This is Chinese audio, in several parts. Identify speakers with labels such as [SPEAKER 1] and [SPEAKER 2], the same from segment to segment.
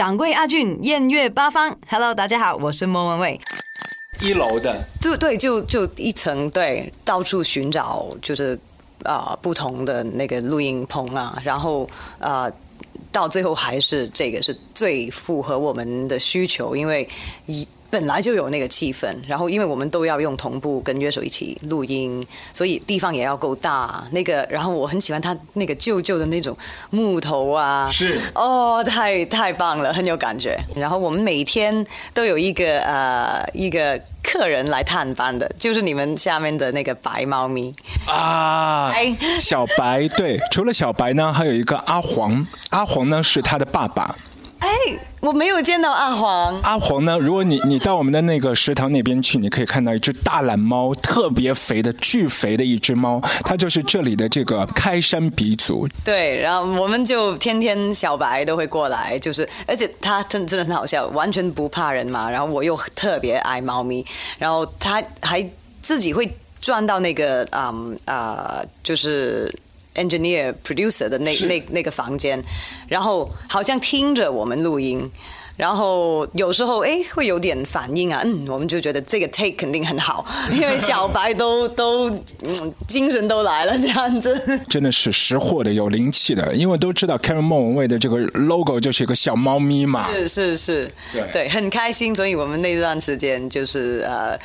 [SPEAKER 1] 掌柜阿俊，艳月八方。Hello，大家好，我是莫文蔚。
[SPEAKER 2] 一楼的，
[SPEAKER 1] 就对，就就一层，对，到处寻找，就是啊不同的那个录音棚啊，然后啊。到最后还是这个是最符合我们的需求，因为一本来就有那个气氛，然后因为我们都要用同步跟乐手一起录音，所以地方也要够大。那个，然后我很喜欢他那个旧旧的那种木头啊，
[SPEAKER 2] 是
[SPEAKER 1] 哦，太太棒了，很有感觉。然后我们每天都有一个呃一个。客人来探班的，就是你们下面的那个白猫咪
[SPEAKER 2] 啊，小白对，除了小白呢，还有一个阿黄，阿黄呢是他的爸爸。
[SPEAKER 1] 哎，我没有见到阿黄。
[SPEAKER 2] 阿黄呢？如果你你到我们的那个食堂那边去，你可以看到一只大懒猫，特别肥的、巨肥的一只猫，它就是这里的这个开山鼻祖。
[SPEAKER 1] 对，然后我们就天天小白都会过来，就是而且它真真的很好笑，完全不怕人嘛。然后我又特别爱猫咪，然后它还自己会转到那个嗯啊，就是。Engineer producer 的那那那个房间，然后好像听着我们录音，然后有时候哎会有点反应啊，嗯，我们就觉得这个 take 肯定很好，因为小白都都嗯精神都来了这样子，
[SPEAKER 2] 真的是识货的有灵气的，因为都知道 Karen 莫文蔚的这个 logo 就是一个小猫咪嘛，
[SPEAKER 1] 是是是，
[SPEAKER 2] 对。
[SPEAKER 1] 对，很开心，所以我们那段时间就是呃，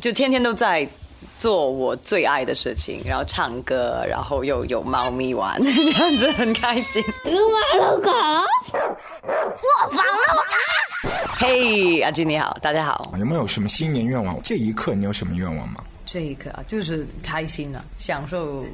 [SPEAKER 1] 就天天都在。做我最爱的事情，然后唱歌，然后又有猫咪玩，这样子很开心。撸啊撸狗，我房撸啊！嘿，阿俊你好，大家好。
[SPEAKER 2] 有没有什么新年愿望？这一刻你有什么愿望吗？
[SPEAKER 1] 这一刻啊，就是开心啊，享受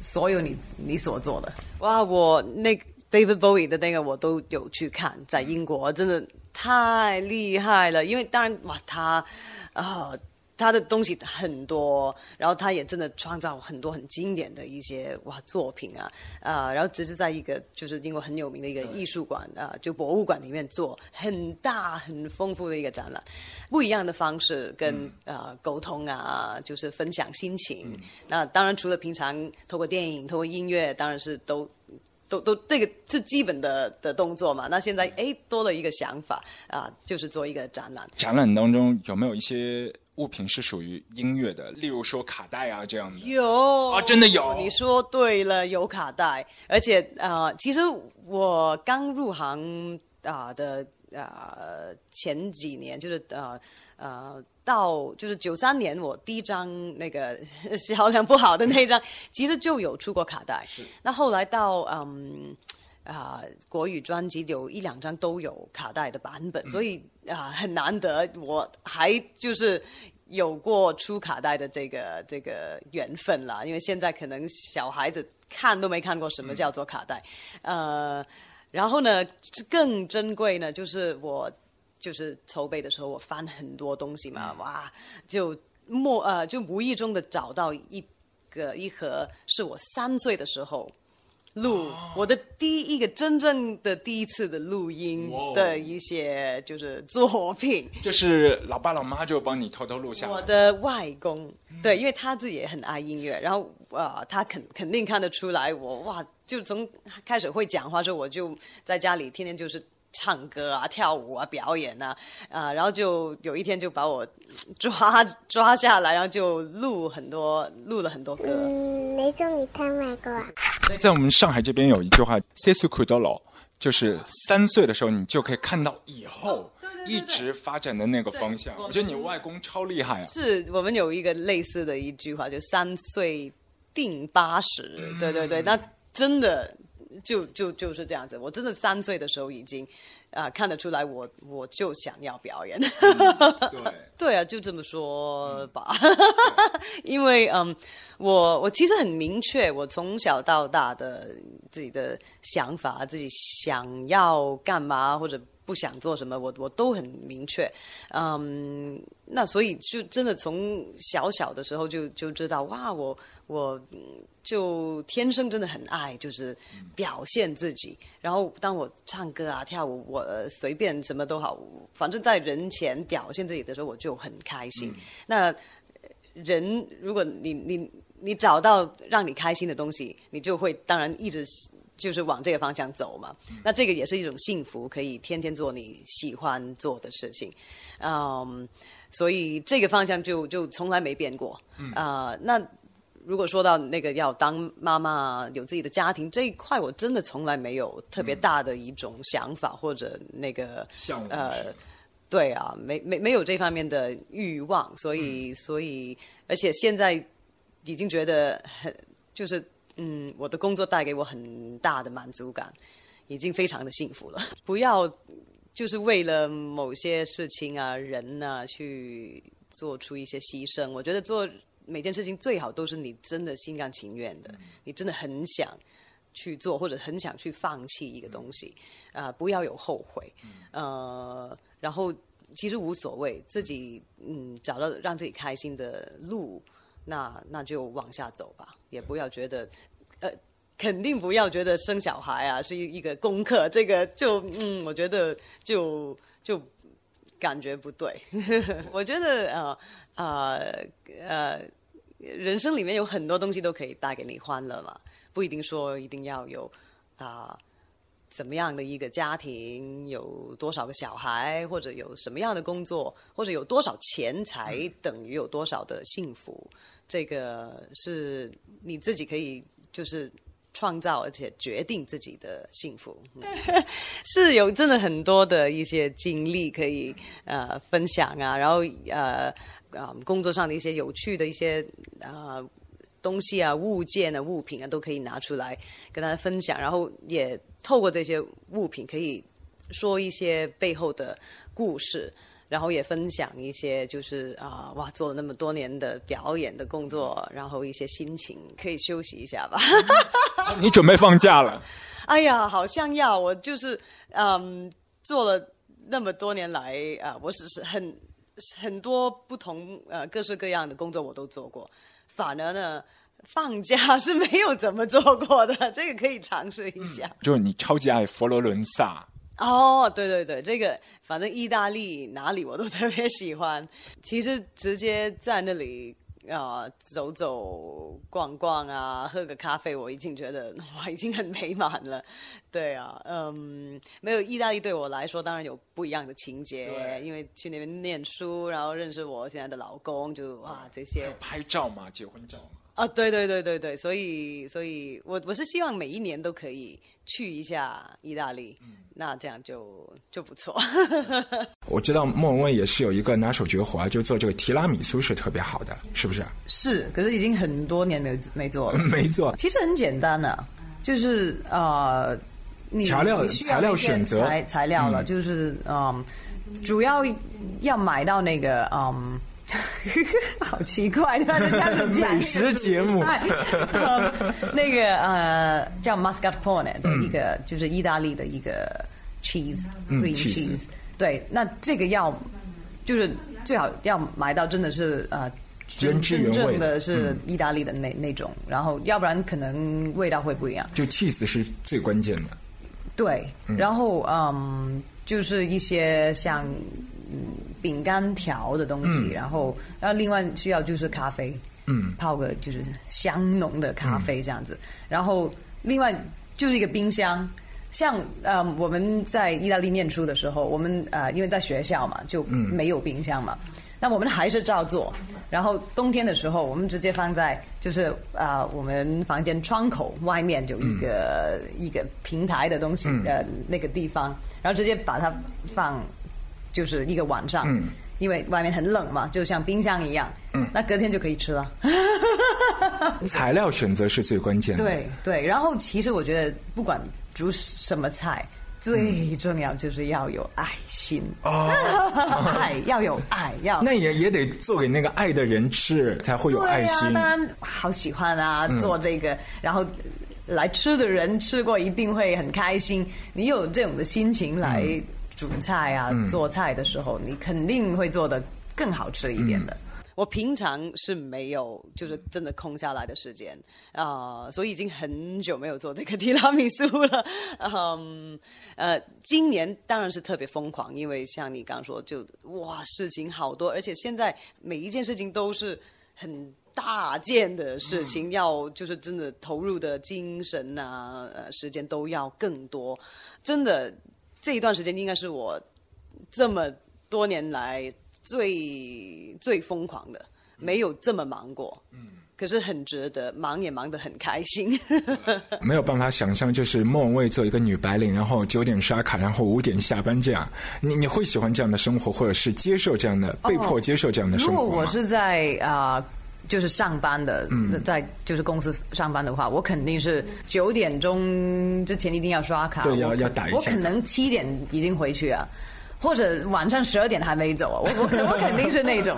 [SPEAKER 1] 所有你你所做的。哇，我那 David Bowie 的那个我都有去看，在英国真的太厉害了，因为当然哇，他啊。他的东西很多，然后他也真的创造很多很经典的一些哇作品啊，啊，然后只是在一个就是英国很有名的一个艺术馆啊，就博物馆里面做很大很丰富的一个展览，不一样的方式跟呃沟通啊，就是分享心情。那当然除了平常透过电影、透过音乐，当然是都都都这个是基本的的动作嘛。那现在哎多了一个想法啊，就是做一个展览。
[SPEAKER 2] 展览当中有没有一些？物品是属于音乐的，例如说卡带啊这样的。
[SPEAKER 1] 有
[SPEAKER 2] 啊，真的有。
[SPEAKER 1] 你说对了，有卡带，而且啊，其实我刚入行啊的啊前几年，就是呃呃到就是九三年，我第一张那个销量不好的那一张，其实就有出过卡带。
[SPEAKER 2] 是。
[SPEAKER 1] 那后来到嗯啊国语专辑有一两张都有卡带的版本，所以。啊，很难得，我还就是有过出卡带的这个这个缘分啦。因为现在可能小孩子看都没看过什么叫做卡带，呃，然后呢，更珍贵呢，就是我就是筹备的时候，我翻很多东西嘛，哇，就莫呃，就无意中的找到一个一盒，是我三岁的时候。录我的第一个真正的第一次的录音的一些就是作品，
[SPEAKER 2] 就是老爸老妈就帮你偷偷录下来。
[SPEAKER 1] 我的外公对，因为他自己也很爱音乐，然后呃，他肯肯定看得出来我哇，就从开始会讲话时候，我就在家里天天就是。唱歌啊，跳舞啊，表演啊，啊，然后就有一天就把我抓抓下来，然后就录很多，录了很多歌。
[SPEAKER 3] 嗯，你中意听咩歌啊？
[SPEAKER 2] 在我们上海这边有一句话 s e s u k u d o l o 就是三岁的时候你就可以看到以后一直发展的那个方向。我觉得你外公超厉害啊！
[SPEAKER 1] 是我们有一个类似的一句话，就三岁定八十。对对对，那真的。就就就是这样子，我真的三岁的时候已经，啊看得出来，我我就想要表演。
[SPEAKER 2] 对
[SPEAKER 1] 对啊，就这么说吧。因为嗯，我我其实很明确，我从小到大的自己的想法，自己想要干嘛或者不想做什么，我我都很明确。嗯，那所以就真的从小小的时候就就知道，哇，我我。就天生真的很爱，就是表现自己。然后当我唱歌啊、跳舞，我随便什么都好，反正在人前表现自己的时候，我就很开心。那人，如果你你你找到让你开心的东西，你就会当然一直就是往这个方向走嘛。那这个也是一种幸福，可以天天做你喜欢做的事情，嗯，所以这个方向就就从来没变过。啊，那如果说到那个要当妈妈、有自己的家庭这一块，我真的从来没有特别大的一种想法或者那个呃。对啊，没没没有这方面的欲望，所以所以，而且现在已经觉得很就是嗯，我的工作带给我很大的满足感，已经非常的幸福了。不要就是为了某些事情啊、人啊去做出一些牺牲。我觉得做每件事情最好都是你真的心甘情愿的，你真的很想去做，或者很想去放弃一个东西啊，不要有后悔，呃。然后其实无所谓，自己嗯找到让自己开心的路，那那就往下走吧，也不要觉得，呃，肯定不要觉得生小孩啊是一一个功课，这个就嗯，我觉得就就感觉不对。我觉得呃呃呃，人生里面有很多东西都可以带给你欢乐嘛，不一定说一定要有啊。怎么样的一个家庭，有多少个小孩，或者有什么样的工作，或者有多少钱才等于有多少的幸福？这个是你自己可以就是创造，而且决定自己的幸福。是有真的很多的一些经历可以呃分享啊，然后呃呃工作上的一些有趣的一些呃东西啊、物件啊、物品啊，都可以拿出来跟大家分享，然后也。透过这些物品，可以说一些背后的故事，然后也分享一些，就是啊，哇，做了那么多年的表演的工作，然后一些心情，可以休息一下吧。
[SPEAKER 2] 你准备放假了？
[SPEAKER 1] 哎呀，好像要我就是嗯，做了那么多年来啊，我只是很很多不同呃各式各样的工作我都做过，反而呢。放假 是没有怎么做过的，这个可以尝试一下。
[SPEAKER 2] 就是你超级爱佛罗伦萨
[SPEAKER 1] 哦，对对对，这个反正意大利哪里我都特别喜欢。其实直接在那里啊走走逛逛啊，喝个咖啡，我已经觉得哇，已经很美满了。对啊，嗯，没有意大利对我来说当然有不一样的情节，因为去那边念书，然后认识我现在的老公，就哇这些
[SPEAKER 2] 拍照嘛，结婚照。
[SPEAKER 1] 啊，对对对对对，所以所以，我我是希望每一年都可以去一下意大利，那这样就就不错。
[SPEAKER 2] 我知道莫文蔚也是有一个拿手绝活，就做这个提拉米苏是特别好的，是不是？
[SPEAKER 1] 是，可是已经很多年没没做了。
[SPEAKER 2] 没做，
[SPEAKER 1] 其实很简单的，就是呃，你
[SPEAKER 2] 调料材料选择
[SPEAKER 1] 材材料了，就是嗯，主要要买到那个嗯。好奇怪，对吧？
[SPEAKER 2] 美食节目，
[SPEAKER 1] 那个呃，叫 mascarpone 的一个，就是意大利的一个 cheese，cream cheese。对，那这个要就是最好要买到真的是呃真真正的是意大利的那那种，然后要不然可能味道会不一样。
[SPEAKER 2] 就 cheese 是最关键的。
[SPEAKER 1] 对，然后嗯，就是一些像。饼干条的东西，然后，然后另外需要就是咖啡，嗯，泡个就是香浓的咖啡这样子，然后另外就是一个冰箱，像呃我们在意大利念书的时候，我们呃因为在学校嘛就没有冰箱嘛，那我们还是照做，然后冬天的时候我们直接放在就是啊我们房间窗口外面就一个一个平台的东西呃那个地方，然后直接把它放。就是一个晚上，因为外面很冷嘛，就像冰箱一样。嗯，那隔天就可以吃了。
[SPEAKER 2] 材料选择是最关键的。
[SPEAKER 1] 对对，然后其实我觉得不管煮什么菜，最重要就是要有爱心。哦，爱要有爱，要
[SPEAKER 2] 那也也得做给那个爱的人吃，才会有爱心。
[SPEAKER 1] 当然好喜欢啊，做这个，然后来吃的人吃过一定会很开心。你有这种的心情来。煮菜啊，做菜的时候，你肯定会做的更好吃一点的。我平常是没有，就是真的空下来的时间啊，所以已经很久没有做这个提拉米苏了。嗯，呃，今年当然是特别疯狂，因为像你刚说，就哇，事情好多，而且现在每一件事情都是很大件的事情，要就是真的投入的精神啊、呃时间都要更多。真的这一段时间应该是我这么多年来最最疯狂的，没有这么忙过。嗯。可是很值得，忙也忙得很开心。
[SPEAKER 2] 没有办法想象，就是莫文蔚做一个女白领，然后九点刷卡，然后五点下班这样。你你会喜欢这样的生活，或者是接受这样的，被迫接受这样的生活
[SPEAKER 1] 如果我是在啊、就是上班的，在就是公司上班的话，我肯定是九点钟之前一定要刷卡。
[SPEAKER 2] 对要要打一下
[SPEAKER 1] 我可能七点已经回去啊。或者晚上十二点还没走啊，我我我肯定是那种。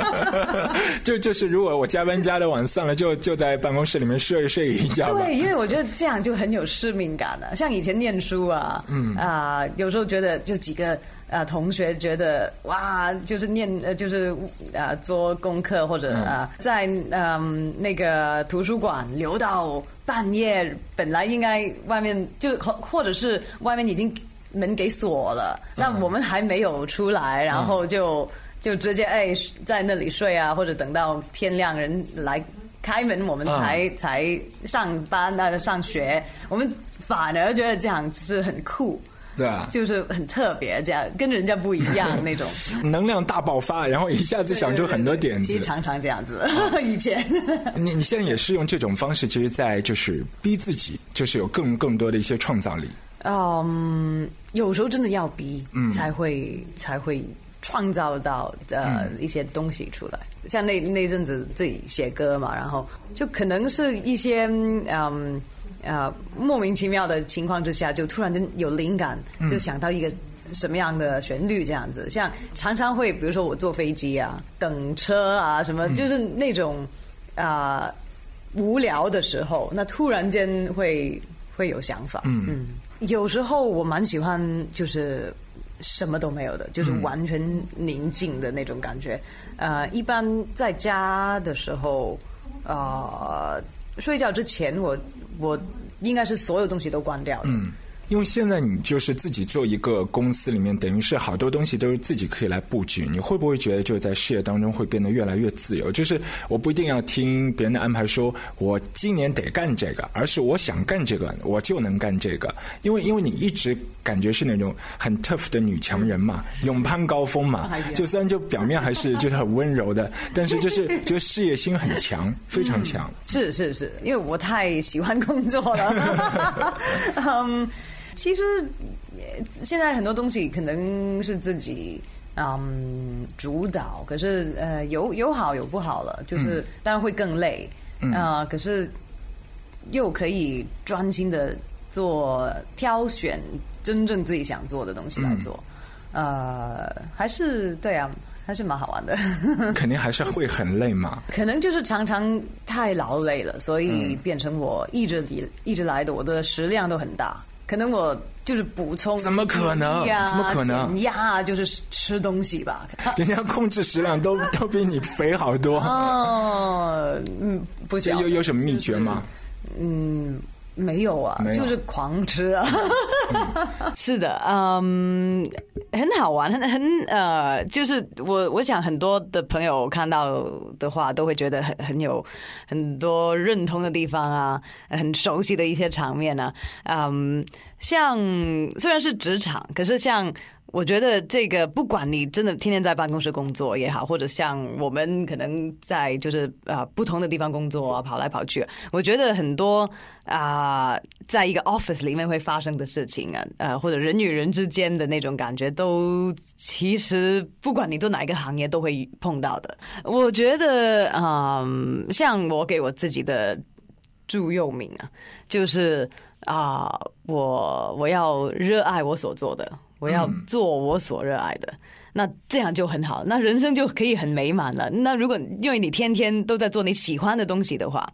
[SPEAKER 2] 就就是，如果我加班加的晚，算了，就就在办公室里面睡睡一觉。
[SPEAKER 1] 对，因为我觉得这样就很有使命感了、像以前念书啊，嗯啊、有时候觉得就几个啊、同学觉得哇，就是念呃就是啊、做功课或者啊、在嗯那个图书馆留到半夜，本来应该外面就或或者是外面已经门给锁了，那我们还没有出来，然后就。就直接哎在那里睡啊，或者等到天亮人来开门，我们才、才上班啊上学。我们反而觉得这样是很酷，
[SPEAKER 2] 对啊，
[SPEAKER 1] 就是很特别，这样跟人家不一样那种。
[SPEAKER 2] 能量大爆发，然后一下子想出很多点子
[SPEAKER 1] 其实。常常这样子，以前。
[SPEAKER 2] 你你现在也是用这种方式，其实，在就是逼自己，就是有更更多的一些创造力。
[SPEAKER 1] 嗯，有时候真的要逼，才会才会创造到呃、一些东西出来。像那那阵子自己写歌嘛，然后就可能是一些嗯呃莫名其妙的情况之下，就突然间有灵感，就想到一个。什么样的旋律这样子？像常常会，比如说我坐飞机啊、等车啊，什么，就是那种啊、无聊的时候，那突然间会会有想法。嗯有时候我蛮喜欢，就是什么都没有的，就是完全宁静的那种感觉。呃，一般在家的时候，呃，睡觉之前我我应该是所有东西都关掉的。
[SPEAKER 2] 嗯，因为现在你就是自己做一个公司里面，等于是好多东西都是自己可以来布局。你会不会觉得就是在事业当中会变得越来越自由？就是我不一定要听别人的安排说，我今年得干这个，而是我想干这个，我就能干这个。因为因为你一直感觉是那种很 tough 的女强人嘛，勇攀高峰嘛就虽然就表面还是就是很温柔的，但是就是 就事业心很强，非常强。
[SPEAKER 1] 是是是，因为我太喜欢工作了。嗯，其实呃现在很多东西可能是自己嗯主导，可是呃有有好有不好了，就是、当然会更累啊、可是又可以专心的做挑选真正自己想做的东西来做，呃，还是对啊，还是蛮好玩的。
[SPEAKER 2] 肯定还是会很累嘛。
[SPEAKER 1] 可能就是常常太劳累了，所以变成我一直以一直来的我的食量都很大。可能我就是补充
[SPEAKER 2] 怎么可能
[SPEAKER 1] 呀
[SPEAKER 2] 怎么可能
[SPEAKER 1] 减压就是吃东西吧。
[SPEAKER 2] 人家控制食量都 都比你肥好多。
[SPEAKER 1] 哦，嗯，不行
[SPEAKER 2] 有有什么秘诀吗？
[SPEAKER 1] 嗯，没有啊，
[SPEAKER 2] 有
[SPEAKER 1] 就是狂吃啊。是的，嗯，很好玩，很很呃，就是我我想很多的朋友看到的话，都会觉得很很有很多认同的地方啊，很熟悉的一些场面啊，嗯，像虽然是职场，可是像。我觉得这个，不管你真的天天在办公室工作也好，或者像我们可能在就是啊、呃不同的地方工作啊，跑来跑去，我觉得很多啊、在一个 office 里面会发生的事情啊，呃，或者人与人之间的那种感觉，都其实不管你做哪一个行业都会碰到的。我觉得，嗯，像我给我自己的座右铭啊，就是啊、我我要热爱我所做的，我要做我所热爱的。那这样就很好，那人生就可以很美满了。那如果因为你天天都在做你喜欢的东西的话，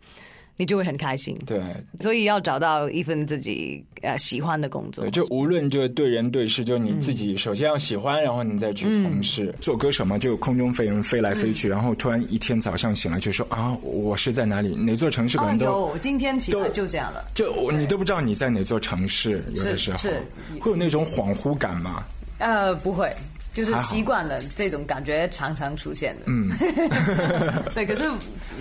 [SPEAKER 1] 你就会很开心。
[SPEAKER 2] 对
[SPEAKER 1] 所以要找到一份自己呃喜欢的工作
[SPEAKER 2] 对，。就无论就对人对事，就你自己首先要喜欢，然后你再去从事。做歌手嘛，就空中飞人飞来飞去，然后突然一天早上醒来就说啊，我是在哪里？哪座城市可
[SPEAKER 1] 啊，
[SPEAKER 2] 能都。
[SPEAKER 1] 有，今天起来
[SPEAKER 2] 都
[SPEAKER 1] 就这样了。
[SPEAKER 2] 就你都不知道你在哪座城市，有的时候
[SPEAKER 1] 是
[SPEAKER 2] 会有那种恍惚感吗？
[SPEAKER 1] 呃，不会，就是习惯了这种感觉，常常出现的。嗯，对，可是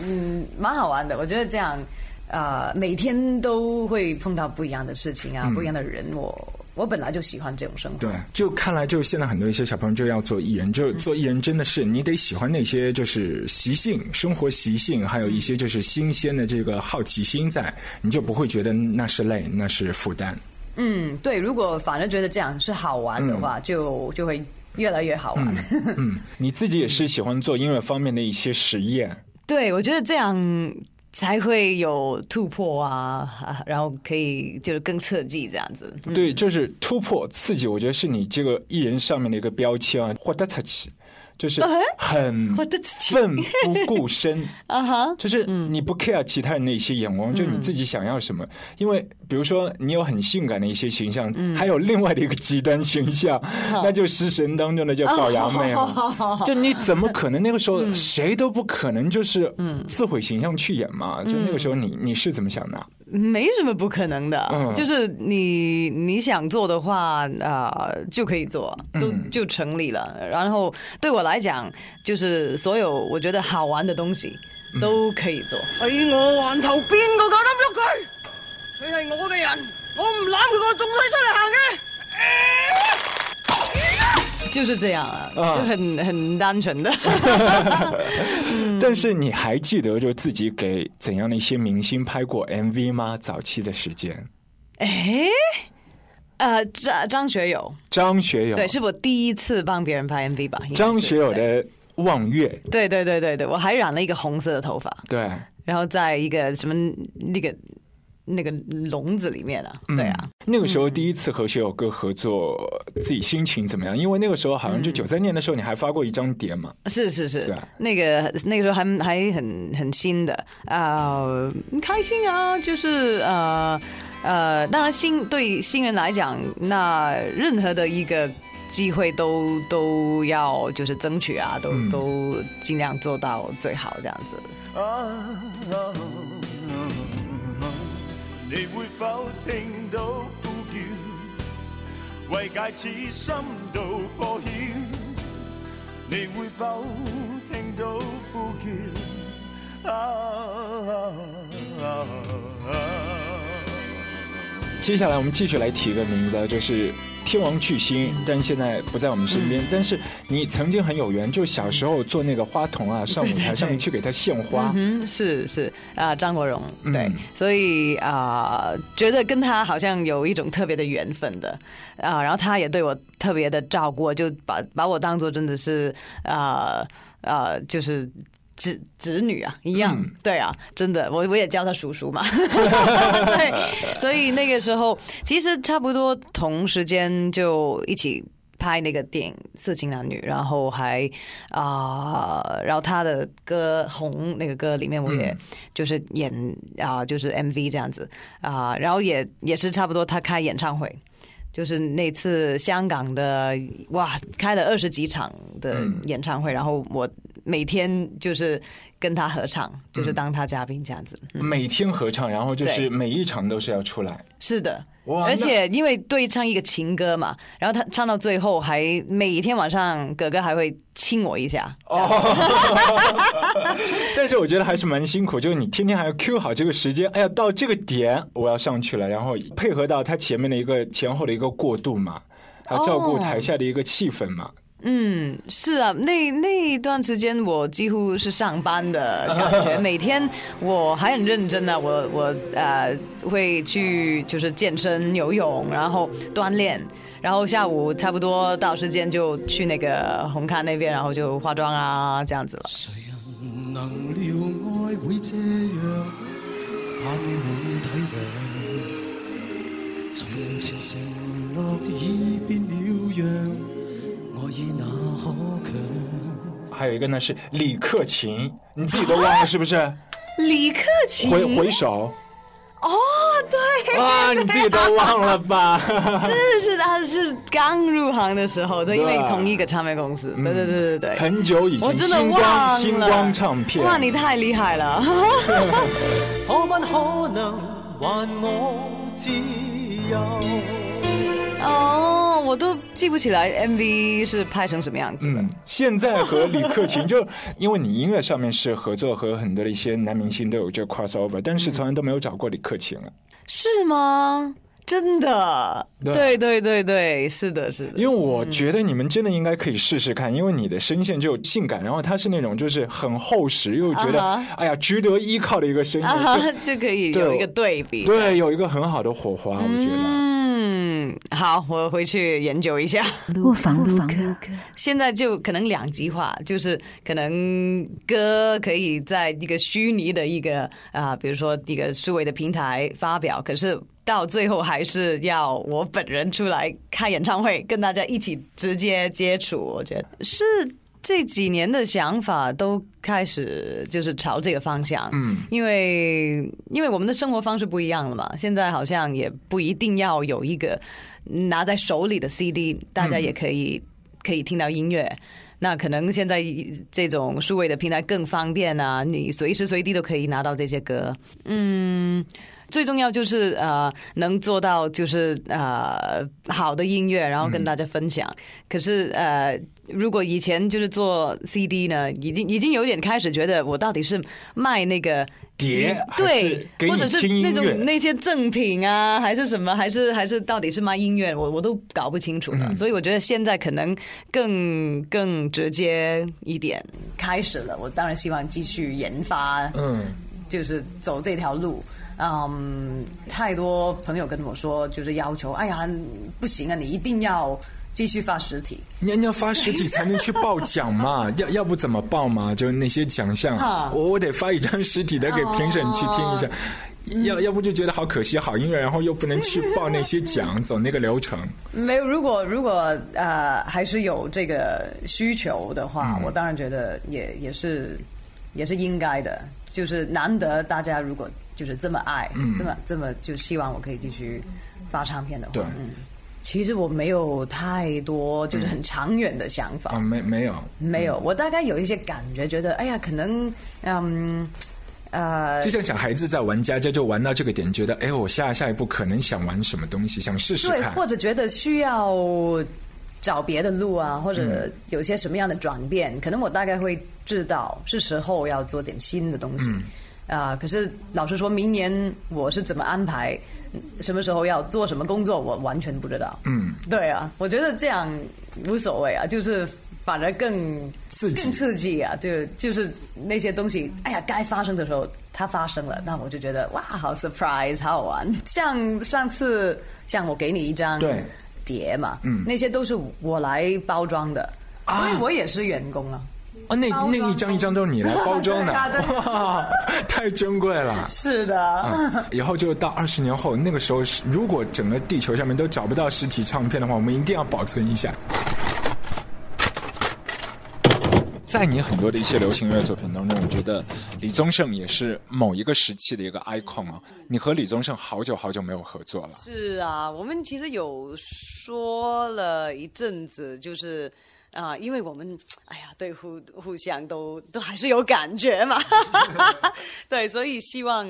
[SPEAKER 1] 嗯，蛮好玩的。我觉得这样，呃，每天都会碰到不一样的事情啊，不一样的人，我我本来就喜欢这种生活。
[SPEAKER 2] 对，就看来就现在很多一些小朋友就要做艺人，就做艺人真的是你得喜欢那些就是习性、生活习性，还有一些就是新鲜的这个好奇心在，你就不会觉得那是累，那是负担。
[SPEAKER 1] 嗯，对，如果反而觉得这样是好玩的话，就就会。越来越好玩。
[SPEAKER 2] 嗯，你自己也是喜欢做音乐方面的一些实验。
[SPEAKER 1] 对，我觉得这样才会有突破啊，然后可以就是更刺激这样子。
[SPEAKER 2] 对，就是突破刺激，我觉得是你这个艺人上面的一个标签啊，获得刺激。就是很奋不顾身。啊哈，就是你不 care 其他人的一些眼光，就你自己想要什么。因为比如说你有很性感的一些形象，还有另外的一个极端形象，那就食神当中的叫龅牙妹了。就你怎么可能那个时候谁都不可能就是自毁形象去演嘛？就那个时候你你是怎么想的？
[SPEAKER 1] 没什么不可能的，就是你你想做的话啊，就可以做，都就成立了。然后对我来讲，就是所有我觉得好玩的东西都可以做。
[SPEAKER 4] 喺我环头边个够胆喐佢？佢系我嘅人，我唔揽佢个仲使出嚟行嘅。
[SPEAKER 1] 就是这样啊，就很很单纯的。
[SPEAKER 2] 但是你还记得就自己给怎样的一些明星拍过 MV 吗？早期的时间？
[SPEAKER 1] 哎，呃，张张学友，
[SPEAKER 2] 张学友，
[SPEAKER 1] 对，是我第一次帮别人拍 MV 吧？
[SPEAKER 2] 张学友的《望月》，
[SPEAKER 1] 对对对对对，我还染了一个红色的头发，
[SPEAKER 2] 对，
[SPEAKER 1] 然后在一个什么那个。那个笼子里面啊，对啊，
[SPEAKER 2] 那个时候第一次和学友哥合作，自己心情怎么样？因为那个时候好像就九三年的时候，你还发过一张碟嘛？
[SPEAKER 1] 是是是，对，那个那个时候还还很很新的。啊，开心啊，就是呃呃，当然新对新人来讲，那任何的一个机会都都要就是争取啊，都都尽量做到最好这样子。你会否听到呼叫？为戒此心道破晓。你会否听到呼叫？啊！
[SPEAKER 2] 啊啊接下来我们继续来提个名字，就是。天王巨星，但现在不在我们身边。但是你曾经很有缘，就小时候做那个花童啊，上舞台上面去给他献花。
[SPEAKER 1] 嗯，是是啊，张国荣对，所以啊，觉得跟他好像有一种特别的缘分的啊。然后他也对我特别的照顾，就把把我当做真的是啊啊，就是。子子女啊，一样，对啊，真的，我我也叫他叔叔嘛，对，所以那个时候其实差不多同时间就一起拍那个电影《色情男女》，然后还啊，然后他的歌《红》那个歌里面，我也就是演啊，就是 MV 这样子啊，然后也也是差不多他开演唱会。就是那次香港的哇，开了二十几场的演唱会，然后我每天就是跟他合唱，就是当他嘉宾这样子。
[SPEAKER 2] 每天合唱，然后就是每一场都是要出来。
[SPEAKER 1] 是的。而且因为对唱一个情歌嘛，然后他唱到最后还每一天晚上哥哥还会亲我一下。哦，
[SPEAKER 2] 但是我觉得还是蛮辛苦，就是你天天还要 Q 好这个时间，哎呀，到这个点我要上去了，然后配合到他前面的一个前后的一个过渡嘛，还照顾台下的一个气氛嘛。
[SPEAKER 1] 嗯，是啊，那那一段时间我几乎是上班的感觉，每天我还很认真啊，我我呃会去就是健身、游泳，然后锻炼，然后下午差不多到时间就去那个红磡那边，然后就化妆啊这样子了。
[SPEAKER 2] 还有一个呢是李克勤，你自己都忘了是不是？
[SPEAKER 1] 李克勤
[SPEAKER 2] 回回首。
[SPEAKER 1] 哦，对。
[SPEAKER 2] 哇，你自己都忘了吧？
[SPEAKER 1] 是 是，他是刚入行的时候，对，因为同一个唱片公司。对对对对对。
[SPEAKER 2] 很久以前，
[SPEAKER 1] 我真的忘了。
[SPEAKER 2] 星光唱片。
[SPEAKER 1] 哇，你太厉害了。可不可能还我自由？哦。我都记不起来 MV 是拍成什么样子的。
[SPEAKER 2] 嗯，现在和李克勤 就因为你音乐上面是合作和很多的一些男明星都有这 crossover，但是从来都没有找过李克勤啊。
[SPEAKER 1] 是吗？真的？对对对对，是的，是的。
[SPEAKER 2] 因为我觉得你们真的应该可以试试看，因为你的声线就性感，然后他是那种就是很厚实，又觉得哎呀值得依靠的一个声音，
[SPEAKER 1] 就可以有一个对比，
[SPEAKER 2] 对，有一个很好的火花，我觉得。
[SPEAKER 1] 嗯，好，我回去研究一下。
[SPEAKER 5] 卧房录歌，
[SPEAKER 1] 现在就可能两极化，就是可能歌可以在一个虚拟的一个啊，比如说一个数位的平台发表，可是到最后还是要我本人出来开演唱会，跟大家一起直接接触。我觉得是。这几年的想法都开始就是朝这个方向，嗯，因为因为我们的生活方式不一样了嘛，现在好像也不一定要有一个拿在手里的 CD，大家也可以可以听到音乐。那可能现在这种数位的平台更方便啊，你随时随地都可以拿到这些歌，嗯。最重要就是呃，能做到就是呃好的音乐，然后跟大家分享。可是呃，如果以前就是做 CD 呢，已经已经有点开始觉得我到底是卖那个
[SPEAKER 2] 碟，
[SPEAKER 1] 对，或者
[SPEAKER 2] 是
[SPEAKER 1] 那种那些赠品啊，还是什么，还是还是到底是卖音乐，我我都搞不清楚了。所以我觉得现在可能更更直接一点开始了。我当然希望继续研发，嗯，就是走这条路。嗯，太多朋友跟我说，就是要求，哎呀，不行啊，你一定要继续发实体。
[SPEAKER 2] 你你要发实体才能去报奖嘛，要要不怎么报嘛？就是那些奖项，我我得发一张实体的给评审去听一下。要要不就觉得好可惜，好音乐，然后又不能去报那些奖，走那个流程。
[SPEAKER 1] 没有，如果如果呃还是有这个需求的话，我当然觉得也也是也是应该的。就是难得大家如果。就是这么爱，这么这么就希望我可以继续发唱片的话，嗯，其实我没有太多就是很长远的想法，
[SPEAKER 2] 没没有。
[SPEAKER 1] 没有，我大概有一些感觉，觉得哎呀，可能嗯呃，
[SPEAKER 2] 就像小孩子在玩家家，就玩到这个点，觉得哎，我下下一步可能想玩什么东西，想试试看，
[SPEAKER 1] 或者觉得需要找别的路啊，或者有些什么样的转变，可能我大概会知道是时候要做点新的东西。啊！可是老实说，明年我是怎么安排，什么时候要做什么工作，我完全不知道。嗯，对啊，我觉得这样无所谓啊，就是反而更
[SPEAKER 2] 刺激，
[SPEAKER 1] 更刺激啊！就就是那些东西，哎呀，该发生的时候它发生了，那我就觉得哇，好 surprise，好好玩。像上次，像我给你一张碟嘛，嗯，那些都是我来包装的，所以我也是员工啊。
[SPEAKER 2] 哦，那那一张一张都是你来包装的，哇，太珍贵了。
[SPEAKER 1] 是的，
[SPEAKER 2] 以后就到二十年后，那个时候，如果整个地球上面都找不到实体唱片的话，我们一定要保存一下。在你很多的一些流行音乐作品当中，我觉得李宗盛也是某一个时期的一个 icon 啊。你和李宗盛好久好久没有合作了。
[SPEAKER 1] 是啊，我们其实有说了一阵子，就是。啊，因为我们哎呀，对互互相都都还是有感觉嘛，对，所以希望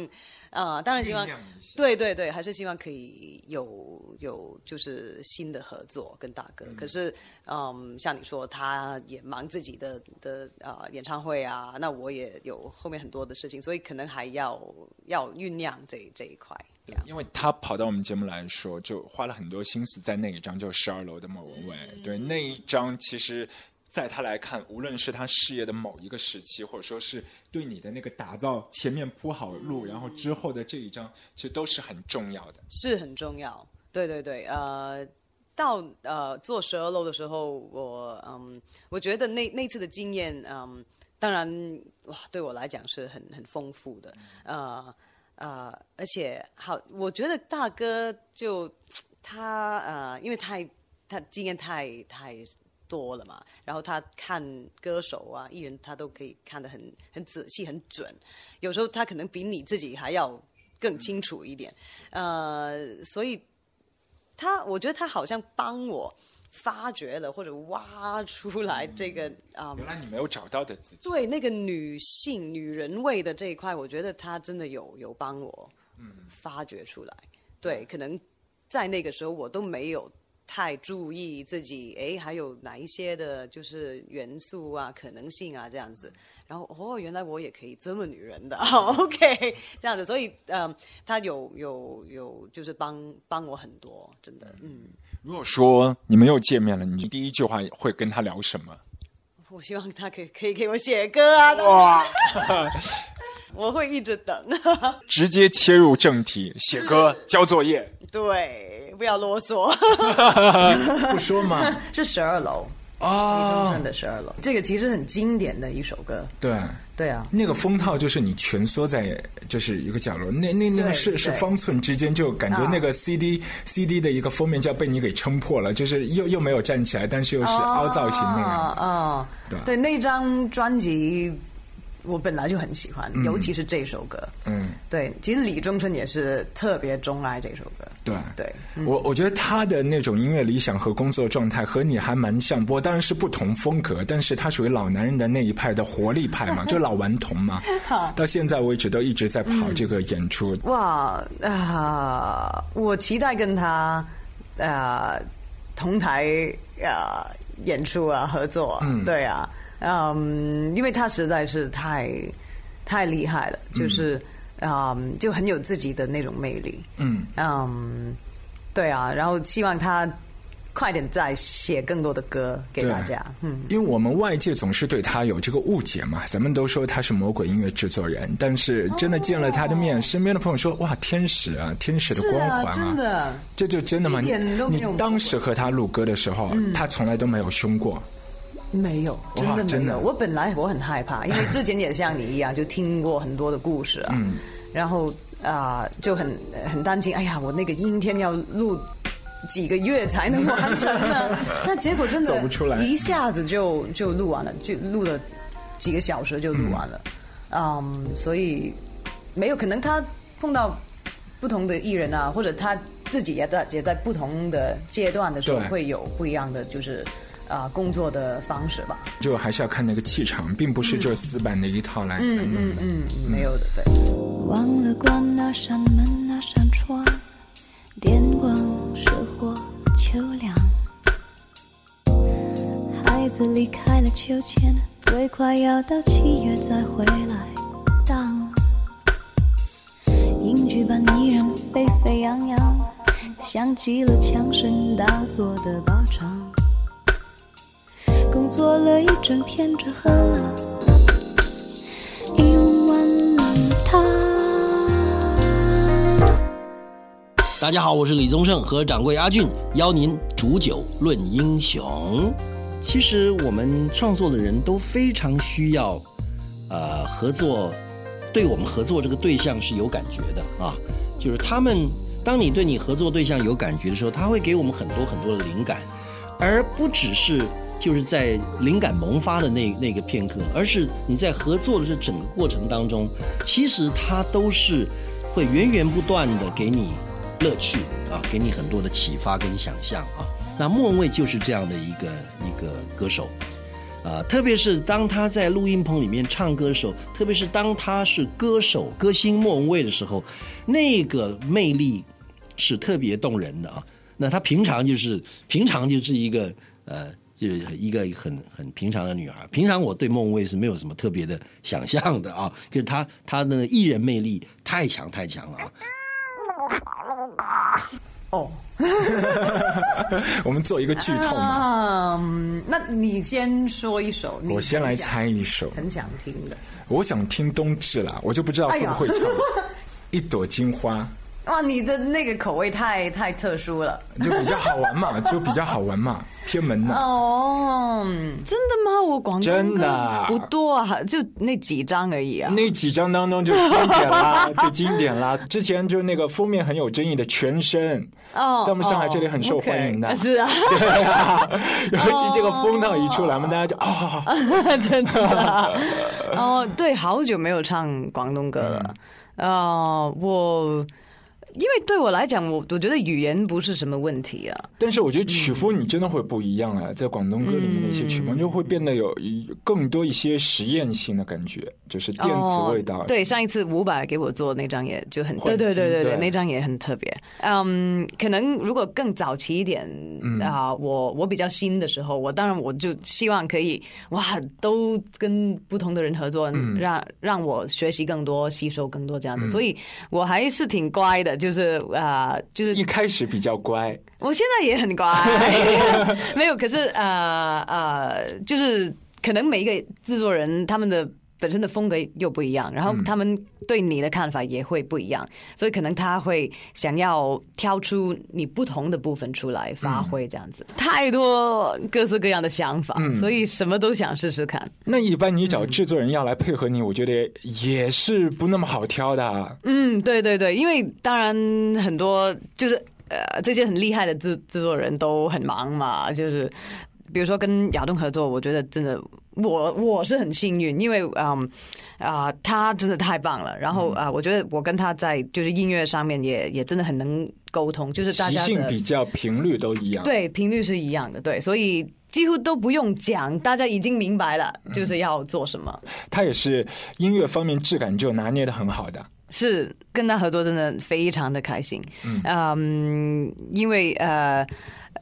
[SPEAKER 1] 啊，当然希望，对对对，还是希望可以有有就是新的合作跟大哥。可是嗯，像你说，他也忙自己的的啊演唱会啊，那我也有后面很多的事情，所以可能还要要酝酿这这一块。
[SPEAKER 2] 因为他跑到我们节目来说，就花了很多心思在那一张，就十二楼的莫文蔚。对那一张，其实在他来看，无论是他事业的某一个时期，或者说是对你的那个打造前面铺好路，然后之后的这一张，其实都是很重要的。
[SPEAKER 1] 是很重要，对对对。呃，到呃做十二楼的时候，我嗯，我觉得那那次的经验，嗯，当然哇，对我来讲是很很丰富的，呃。呃，而且好，我觉得大哥就他呃，因为太他经验太太多了嘛，然后他看歌手啊、艺人，他都可以看得很很仔细、很准。有时候他可能比你自己还要更清楚一点。呃，所以他我觉得他好像帮我。发掘了或者挖出来这个啊，
[SPEAKER 2] 原来你没有找到的自己。
[SPEAKER 1] 对那个女性、女人味的这一块，我觉得他真的有有帮我，嗯，发掘出来。对，可能在那个时候我都没有太注意自己，哎，还有哪一些的，就是元素啊、可能性啊这样子。然后哦，原来我也可以这么女人的，OK，这样子。所以，嗯，他有有有，就是帮帮我很多，真的，嗯。
[SPEAKER 2] 如果说你们又见面了，你第一句话会跟他聊什么？
[SPEAKER 1] 我希望他可以可以给我写歌啊！哇，我会一直等。
[SPEAKER 2] 直接切入正题，写歌、交作业。
[SPEAKER 1] 对，不要啰嗦。
[SPEAKER 2] 不说嘛？
[SPEAKER 1] 是十二楼。李宗盛的十二楼，这个其实很经典的一首歌。
[SPEAKER 2] 对，
[SPEAKER 1] 对啊，
[SPEAKER 2] 那个封套就是你蜷缩在就是一个角落，那那那个是是方寸之间，就感觉那个 CD CD 的一个封面就要被你给撑破了，就是又又没有站起来，但是又是凹造型那个。
[SPEAKER 1] 啊，对，对，那张专辑。我本来就很喜欢，尤其是这首歌。嗯，对，其实李宗盛也是特别钟爱这首歌。
[SPEAKER 2] 对，
[SPEAKER 1] 对
[SPEAKER 2] 我我觉得他的那种音乐理想和工作状态和你还蛮像，不过当然是不同风格，但是他属于老男人的那一派的活力派嘛，就老顽童嘛。到现在为止都一直在跑这个演出。
[SPEAKER 1] 哇啊！我期待跟他呃同台呃演出啊合作。嗯，对啊。嗯，因为他实在是太太厉害了，就是嗯，就很有自己的那种魅力。嗯嗯，对啊，然后希望他快点再写更多的歌给大家。
[SPEAKER 2] 嗯，因为我们外界总是对他有这个误解嘛，咱们都说他是魔鬼音乐制作人，但是真的见了他的面，身边的朋友说哇，天使啊，天使的光环啊，
[SPEAKER 1] 真的，
[SPEAKER 2] 这就真的吗？你你当时和他录歌的时候，他从来都没有凶过。
[SPEAKER 1] 没有，真的没有。我本来我很害怕，因为之前也像你一样，就听过很多的故事啊。嗯。然后啊，就很很担心。哎呀，我那个阴天要录几个月才能完成呢？那结果真的
[SPEAKER 2] 走不出来，
[SPEAKER 1] 一下子就就录完了，就录了几个小时就录完了。嗯，所以没有可能他碰到不同的艺人啊，或者他自己也在也在不同的阶段的时候会有不一样的就是。啊，工作的方式吧，
[SPEAKER 2] 就还是要看那个气场，并不是就死板的一套来。
[SPEAKER 1] 嗯嗯嗯，没有的，对。忘了关那扇门，那扇窗，电光石火秋凉。孩子离开了秋千，最快要到七月再回来。当影剧版依然沸沸扬扬，响起了枪声大作的靶场。工作了一整天，只喝了一碗汤。
[SPEAKER 5] 大家好，我是李宗盛和掌柜阿俊，邀您煮酒论英雄。其实我们创作的人都非常需要，呃，合作，对我们合作这个对象是有感觉的啊。就是他们，当你对你合作对象有感觉的时候，他会给我们很多很多的灵感，而不只是。就是在灵感萌发的那那个片刻，而是你在合作的这整个过程当中，其实它都是会源源不断的给你乐趣啊，给你很多的启发跟想象啊。那莫文蔚就是这样的一个一个歌手啊，特别是当他在录音棚里面唱歌的时候，特别是当他是歌手歌星莫文蔚的时候，那个魅力是特别动人的啊。那他平常就是平常就是一个呃。就是一个很很平常的女孩。平常我对孟蔚是没有什么特别的想象的啊，就是她她的艺人魅力太强太强了啊。
[SPEAKER 1] 哦，
[SPEAKER 2] 我们做一个剧透嘛。
[SPEAKER 1] 嗯，那你先说一首，
[SPEAKER 2] 我先来猜一首，
[SPEAKER 1] 很想听的。
[SPEAKER 2] 我想听冬至啦，我就不知道会不会唱一朵金花。
[SPEAKER 1] 哇，你的那个口味太太特殊了，
[SPEAKER 2] 就比较好玩嘛，就比较好玩嘛，偏门的。
[SPEAKER 1] 哦，真的吗？我广东
[SPEAKER 2] 真的
[SPEAKER 1] 不多啊，就那几张而已啊。
[SPEAKER 2] 那几张当中就经典啦，就经典啦。之前就那个封面很有争议的《全身》，哦，在我们上海这里很受欢迎的。
[SPEAKER 1] 是啊，
[SPEAKER 2] 对啊。尤其这个风浪一出来，我们大家就啊，
[SPEAKER 1] 真的。哦，对，好久没有唱广东歌了。哦，我。因为对我来讲，我我觉得语言不是什么问题啊。
[SPEAKER 2] 但是我觉得曲风你真的会不一样啊，在广东歌里面的一些曲风就会变得有一更多一些实验性的感觉，就是电子味道。
[SPEAKER 1] 哦对，上一次伍佰给我做那张也就很，对对对对对，那张也很特别。嗯，可能如果更早期一点啊、我我比较新的时候，我当然我就希望可以哇，都跟不同的人合作，让让我学习更多，吸收更多这样子。所以我还是挺乖的，就是啊、就是
[SPEAKER 2] 一开始比较乖，
[SPEAKER 1] 我现在也很乖，没有。可是呃呃，就是可能每一个制作人他们的本身的风格又不一样，然后他们对你的看法也会不一样，所以可能他会想要挑出你不同的部分出来发挥，这样子。太多各式各样的想法，所以什么都想试试看。
[SPEAKER 2] 那一般你找制作人要来配合你，我觉得也是不那么好挑的啊。
[SPEAKER 1] 嗯，对对对，因为当然很多就是呃这些很厉害的制制作人都很忙嘛，就是比如说跟亚东合作，我觉得真的我我是很幸运，因为嗯啊、他真的太棒了，然后啊、我觉得我跟他在就是音乐上面也也真的很能沟通，就是大
[SPEAKER 2] 习
[SPEAKER 1] 家的
[SPEAKER 2] 性比较频率都一样。，
[SPEAKER 1] 对频率是一样的，对，所以几乎都不用讲，大家已经明白了就是要做什么。
[SPEAKER 2] 他也是音乐方面质感就拿捏的很好的。
[SPEAKER 1] 是跟他合作真的非常的开心，嗯，因为呃，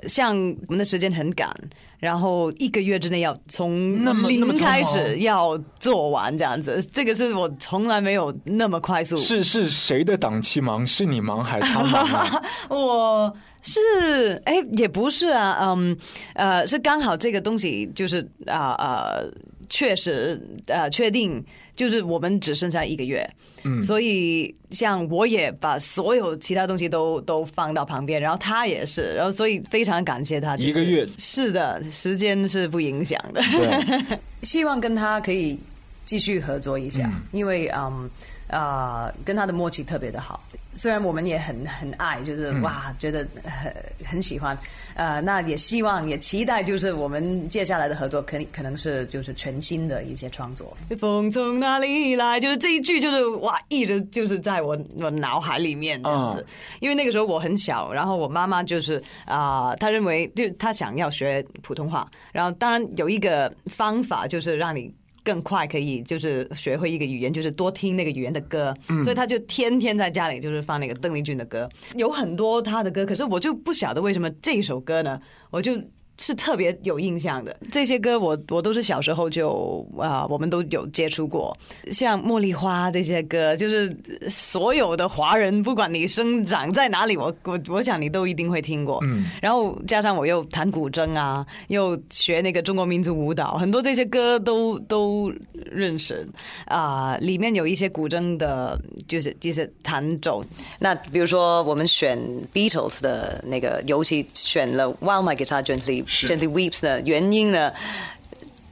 [SPEAKER 1] 像我们的时间很赶，然后一个月之内要从零开始要做完这样子，这个是我从来没有那么快速。
[SPEAKER 2] 是是谁的档期忙？是你忙还是他忙啊？
[SPEAKER 1] 我是哎，也不是啊，嗯呃，是刚好这个东西就是啊呃，确实呃确定，就是我们只剩下一个月，嗯，所以像我也把所有其他东西都都放到旁边，然后他也是，然后所以非常感谢他，就是
[SPEAKER 2] 一个月。
[SPEAKER 1] 是的，时间是不影响的，
[SPEAKER 2] 对，
[SPEAKER 1] 希望跟他可以继续合作一下，因为嗯啊、跟他的默契特别的好。虽然我们也很很爱，就是、哇，觉得很很喜欢，呃，那也希望也期待，就是我们接下来的合作，可能可能是就是全新的一些创作。风从哪里来？就是这一句，就是哇，一直就是在我我脑海里面这样子。因为那个时候我很小，然后我妈妈就是啊、她认为就她想要学普通话，然后当然有一个方法就是让你。更快可以就是学会一个语言，就是多听那个语言的歌，所以他就天天在家里就是放那个邓丽君的歌，有很多他的歌，可是我就不晓得为什么这首歌呢，我就。是特别有印象的这些歌我，我都是小时候就啊、我们都有接触过，像《茉莉花》这些歌，就是所有的华人，不管你生长在哪里，我我我想你都一定会听过。嗯，然后加上我又弹古筝啊，又学那个中国民族舞蹈，很多这些歌都都认识啊、里面有一些古筝的，就是就是弹奏。那比如说我们选 Beatles 的那个，尤其选了 While My Guitar Gently Gently Weeps 呢，原因呢？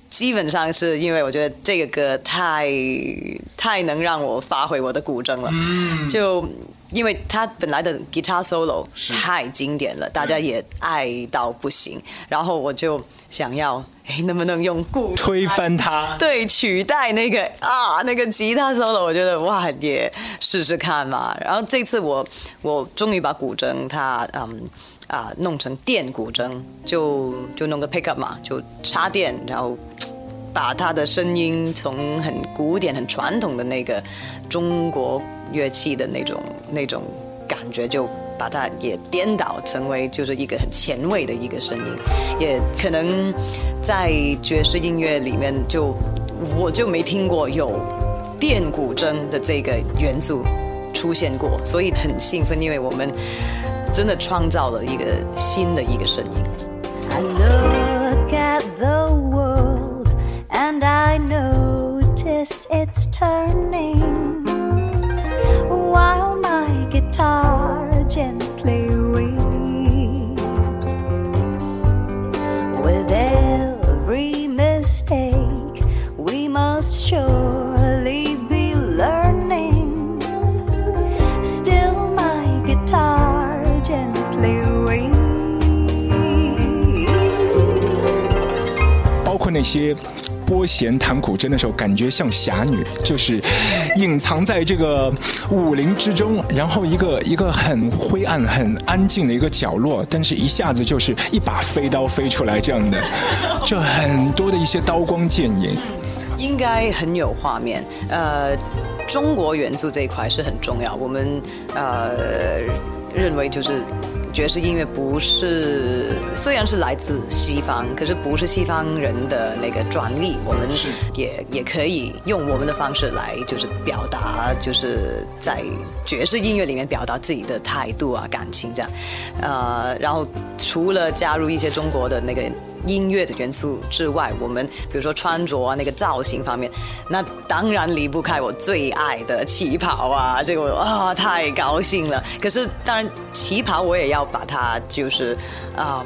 [SPEAKER 1] 基本上是因为我觉得这个歌太太能让我发挥我的古筝了，就因为它本来的 guitar solo 太经典了，大家也爱到不行，然后我就想要，哎，能不能用古
[SPEAKER 2] 推翻它。
[SPEAKER 1] 对，取代那个啊那个吉他 solo，我觉得哇也试试看嘛。然后这次我我终于把古筝它嗯啊弄成电古筝，就就弄个 pickup 嘛，就插电，然后把它的声音从很古典、很传统的那个中国乐器的那种那种感觉就。把它也颠倒成为就是一个很前卫的一个声音，也可能在爵士音乐里面就我就没听过有电古筝的这个元素出现过，所以很兴奋，因为我们真的创造了一个新的一个声音。
[SPEAKER 6] I look at the world and I notice it's turning while my guitar gently
[SPEAKER 2] 些拨弦弹古筝的时候，感觉像侠女，就是隐藏在这个武林之中，然后一个一个很灰暗、很安静的一个角落，但是一下子就是一把飞刀飞出来这样的，就很多的一些刀光剑影。
[SPEAKER 1] 应该很有画面。呃，中国元素这一块是很重要。我们呃认为就是。爵士音乐不是，虽然是来自西方，可是不是西方人的那个专利，我们也也可以用我们的方式来，就是表达，就是在爵士音乐里面表达自己的态度啊、感情这样。呃，然后除了加入一些中国的那个。音乐的元素之外，我们比如说穿着啊，那个造型方面，那当然离不开我最爱的旗袍啊，这个啊太高兴了。可是当然旗袍我也要把它就是嗯，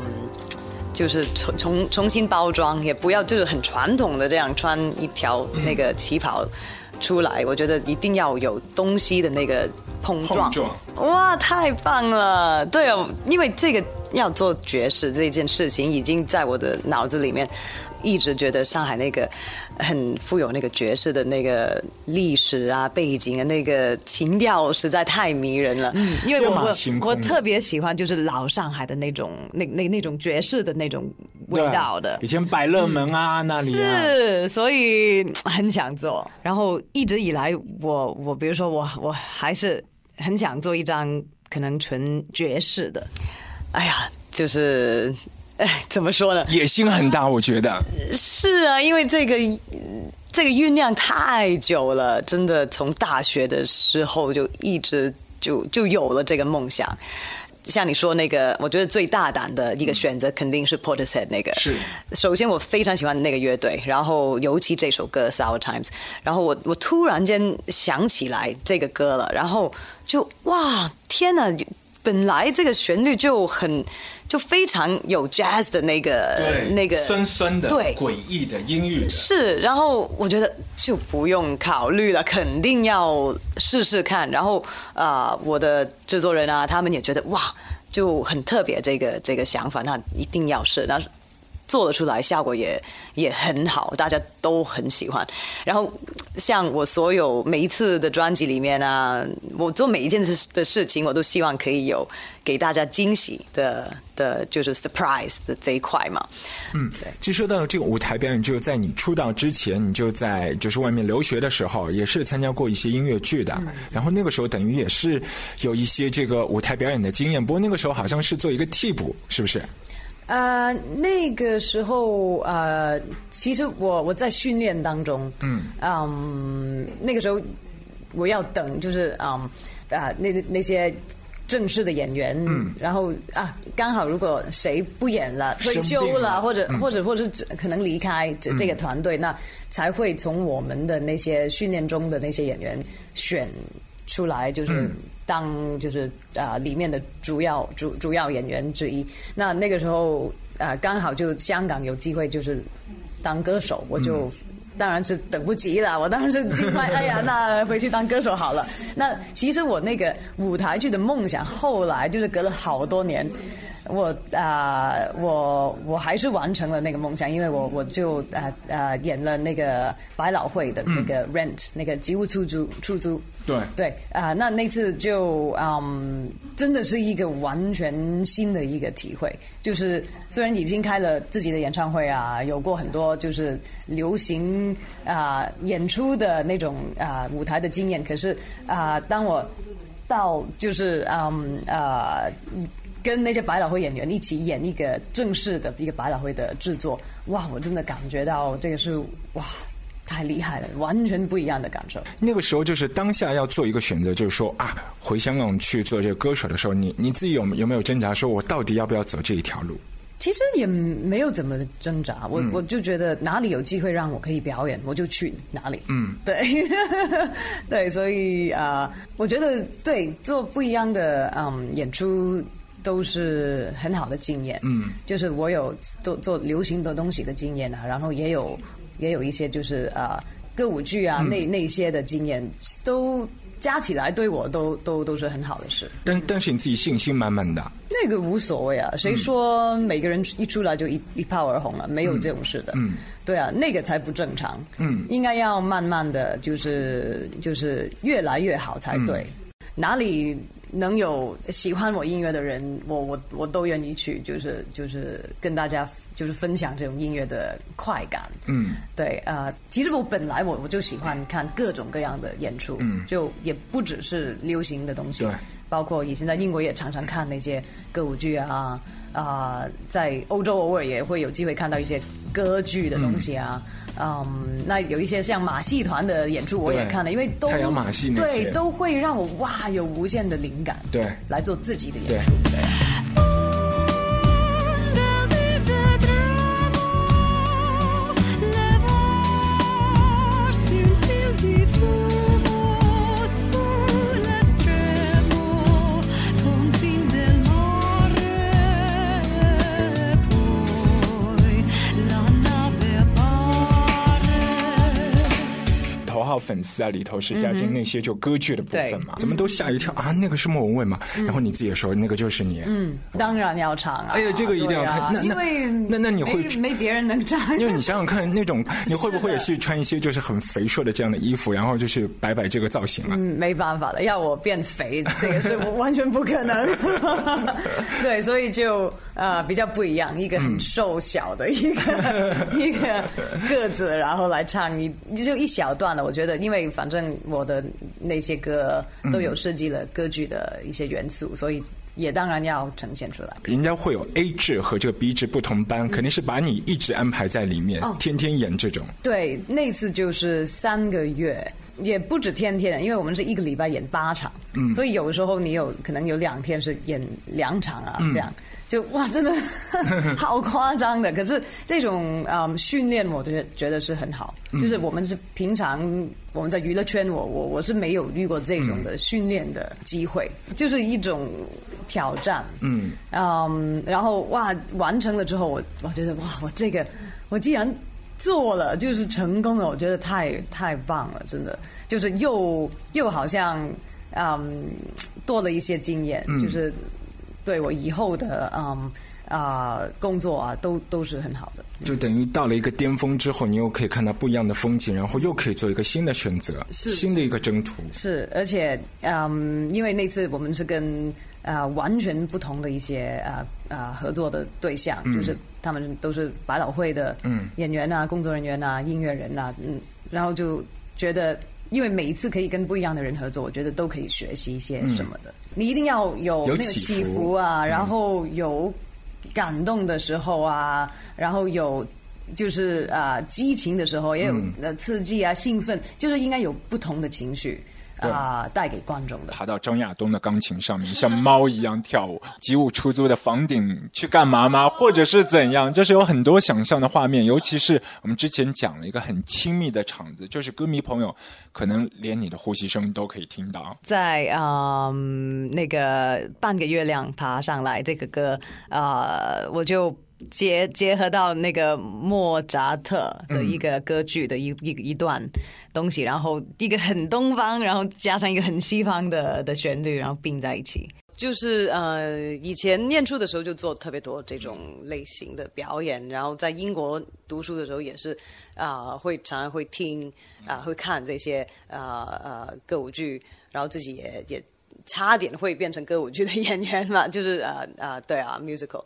[SPEAKER 1] 就是重重重新包装，也不要就是很传统的这样穿一条那个旗袍出来。我觉得一定要有东西的那个碰撞。哇，太棒了！对哦，因为这个。要做爵士这件事情，已经在我的脑子里面，一直觉得上海那个很富有那个爵士的那个历史啊背景啊那个情调实在太迷人了。嗯，
[SPEAKER 7] 因为我我我特别喜欢就是老上海的那种那那那种爵士的那种味道的。
[SPEAKER 2] 以前百乐门啊那里
[SPEAKER 7] 是，所以很想做。然后一直以来，我我比如说我我还是很想做一张可能纯爵士的。
[SPEAKER 1] 哎呀，就是，哎，怎么说呢？
[SPEAKER 2] 野心很大，我觉得。
[SPEAKER 1] 是啊，因为这个这个酝酿太久了，真的从大学的时候就一直就就有了这个梦想。像你说那个，我觉得最大胆的一个选择肯定是 Portishead 那个。
[SPEAKER 2] 是。
[SPEAKER 1] 首先，我非常喜欢那个乐队，然后尤其这首歌《Sour Times》，然后我我突然间想起来这个歌了，然后就哇，天哪！本来这个旋律就很，就非常有 jazz 的那个那个
[SPEAKER 2] 酸酸的、
[SPEAKER 1] 对
[SPEAKER 2] 诡异的音域
[SPEAKER 1] 是，然后我觉得就不用考虑了，肯定要试试看。然后啊，我的制作人啊，他们也觉得哇，就很特别这个这个想法，那一定要试。那做得出来，效果也也很好，大家都很喜欢。然后，像我所有每一次的专辑里面啊，我做每一件事的事情，我都希望可以有给大家惊喜的的，就是 surprise 的这一块嘛。
[SPEAKER 2] 嗯，对。其实说到这个舞台表演，就在你出道之前，你就在就是外面留学的时候，也是参加过一些音乐剧的。然后那个时候等于也是有一些这个舞台表演的经验，不过那个时候好像是做一个替补，是不是？
[SPEAKER 1] 呃，那个时候呃，其实我我在训练当中，嗯，嗯，那个时候我要等，就是嗯啊，那那些正式的演员，嗯，然后啊，刚好如果谁不演了，退休了，或者或者或者可能离开这这个团队，那才会从我们的那些训练中的那些演员选出来，就是。当就是啊里面的主要主主要演员之一，那那个时候啊刚好就香港有机会就是当歌手，我就当然是等不及了，我当然是尽快 哎呀那回去当歌手好了。那其实我那个舞台剧的梦想，后来就是隔了好多年，我啊我我还是完成了那个梦想，因为我我就啊啊演了那个百老汇的那个 Rent 那个吉屋出租出租。
[SPEAKER 2] 对
[SPEAKER 1] 对啊，那那次就嗯，真的是一个完全新的一个体会。就是虽然已经开了自己的演唱会啊，有过很多就是流行啊演出的那种啊舞台的经验，可是啊，当我到就是嗯啊跟那些百老汇演员一起演一个正式的一个百老汇的制作，哇，我真的感觉到这个是哇。太厉害了，完全不一样的感受。
[SPEAKER 2] 那个时候就是当下要做一个选择，就是说啊，回香港去做这个歌手的时候，你你自己有有没有挣扎，说我到底要不要走这一条路？
[SPEAKER 1] 其实也没有怎么挣扎，我我就觉得哪里有机会让我可以表演，我就去哪里。嗯，对，对，所以啊，我觉得对做不一样的嗯演出都是很好的经验。嗯，就是我有做做流行的东西的经验啊，然后也有。也有一些就是啊歌舞剧啊那那些的经验都加起来对我都都都是很好的事。
[SPEAKER 2] 但但是你自己信心满满的。
[SPEAKER 1] 那那个无所谓啊，谁说每个人一出来就一一炮而红了？没有这种事的。嗯，对啊，那个才不正常。嗯，应该要慢慢的就是就是越来越好才对。哪里能有喜欢我音乐的人，我我我都愿意去，就是就是跟大家就是分享这种音乐的快感。
[SPEAKER 2] 嗯，
[SPEAKER 1] 对啊、呃其实我本来我我就喜欢看各种各样的演出，
[SPEAKER 2] 嗯。
[SPEAKER 1] 就也不只是流行的东西，
[SPEAKER 2] 对
[SPEAKER 1] 包括以前在英国也常常看那些歌舞剧啊，啊、在欧洲偶尔也会有机会看到一些歌剧的东西啊。嗯那有一些像马戏团的演出我也看了，因为都
[SPEAKER 2] 太阳马戏
[SPEAKER 1] 对都会让我哇有无限的灵感，
[SPEAKER 2] 对
[SPEAKER 1] 来做自己的演出。对
[SPEAKER 2] 粉丝啊，里头是加进那些就歌剧的部分嘛，
[SPEAKER 1] 对
[SPEAKER 2] 怎么都吓一跳啊？那个是莫文蔚嘛？然后你自己也说那个就是你，
[SPEAKER 1] 嗯，当然要唱啊！
[SPEAKER 2] 哎呀这个一定要看那那
[SPEAKER 1] 因为
[SPEAKER 2] 那那你会
[SPEAKER 1] 没没别人能唱，
[SPEAKER 2] 因为你想想看，那种 你会不会也去穿一些就是很肥硕的这样的衣服，然后就是摆摆这个造型啊？
[SPEAKER 1] 嗯，没办法的，要我变肥，这个是我完全不可能。对，所以就呃比较不一样，一个很瘦小的一个、一个个子，然后来唱一就一小段了。我觉得，因为反正我的那些歌都有设计了歌剧的一些元素，所以也当然要呈现出来。
[SPEAKER 2] 人家会有 A 制和这个 B 制不同班，肯定是把你一直安排在里面，
[SPEAKER 1] 哦
[SPEAKER 2] 天天演这种。
[SPEAKER 1] 对，那次就是三个月，也不止天天，因为我们是一个礼拜演八场，嗯，所以有时候你有可能有两天是演两场啊，这样。就哇，真的 好夸张的。可是这种嗯训练，我觉得觉得是很好。就是我们是平常我们在娱乐圈，我我我是没有遇过这种的训练的机会，就是一种挑战。
[SPEAKER 2] 嗯
[SPEAKER 1] 嗯，然后哇，完成了之后，我我觉得哇，我这个我既然做了，就是成功了，我觉得太太棒了，真的，就是又又好像嗯多了一些经验，就是对我以后的嗯啊、工作啊，都都是很好的。
[SPEAKER 2] 就等于到了一个巅峰之后，你又可以看到不一样的风景，然后又可以做一个新的选择，新的一个征途。
[SPEAKER 1] 是，而且嗯，因为那次我们是跟呃完全不同的一些呃呃合作的对象，就是他们都是百老汇的
[SPEAKER 2] 嗯
[SPEAKER 1] 演员啊、工作人员啊、音乐人啊，嗯，然后就觉得。因为每一次可以跟不一样的人合作，我觉得都可以学习一些什么的。你一定要有那个
[SPEAKER 2] 起
[SPEAKER 1] 起
[SPEAKER 2] 伏
[SPEAKER 1] 伏啊，然后有感动的时候啊，然后有就是啊、激情的时候，也有呃刺激啊、兴奋，就是应该有不同的情绪啊、带给观众的。
[SPEAKER 2] 爬到张亚东的钢琴上面，像猫一样跳舞，吉屋出租的房顶去干嘛吗？或者是怎样？就是有很多想象的画面，尤其是我们之前讲了一个很亲密的场子，就是歌迷朋友可能连你的呼吸声都可以听到。
[SPEAKER 1] 在嗯那个半个月亮爬上来这个歌，呃，我就结结合到那个莫扎特的一个歌剧的一、一一段东西，然后一个很东方，然后加上一个很西方的的旋律，然后并在一起。就是呃，以前念书的时候就做特别多这种类型的表演，然后在英国读书的时候也是啊、会常常会听啊、会看这些呃呃歌舞剧，然后自己也也差点会变成歌舞剧的演员嘛，就是呃呃对啊 musical，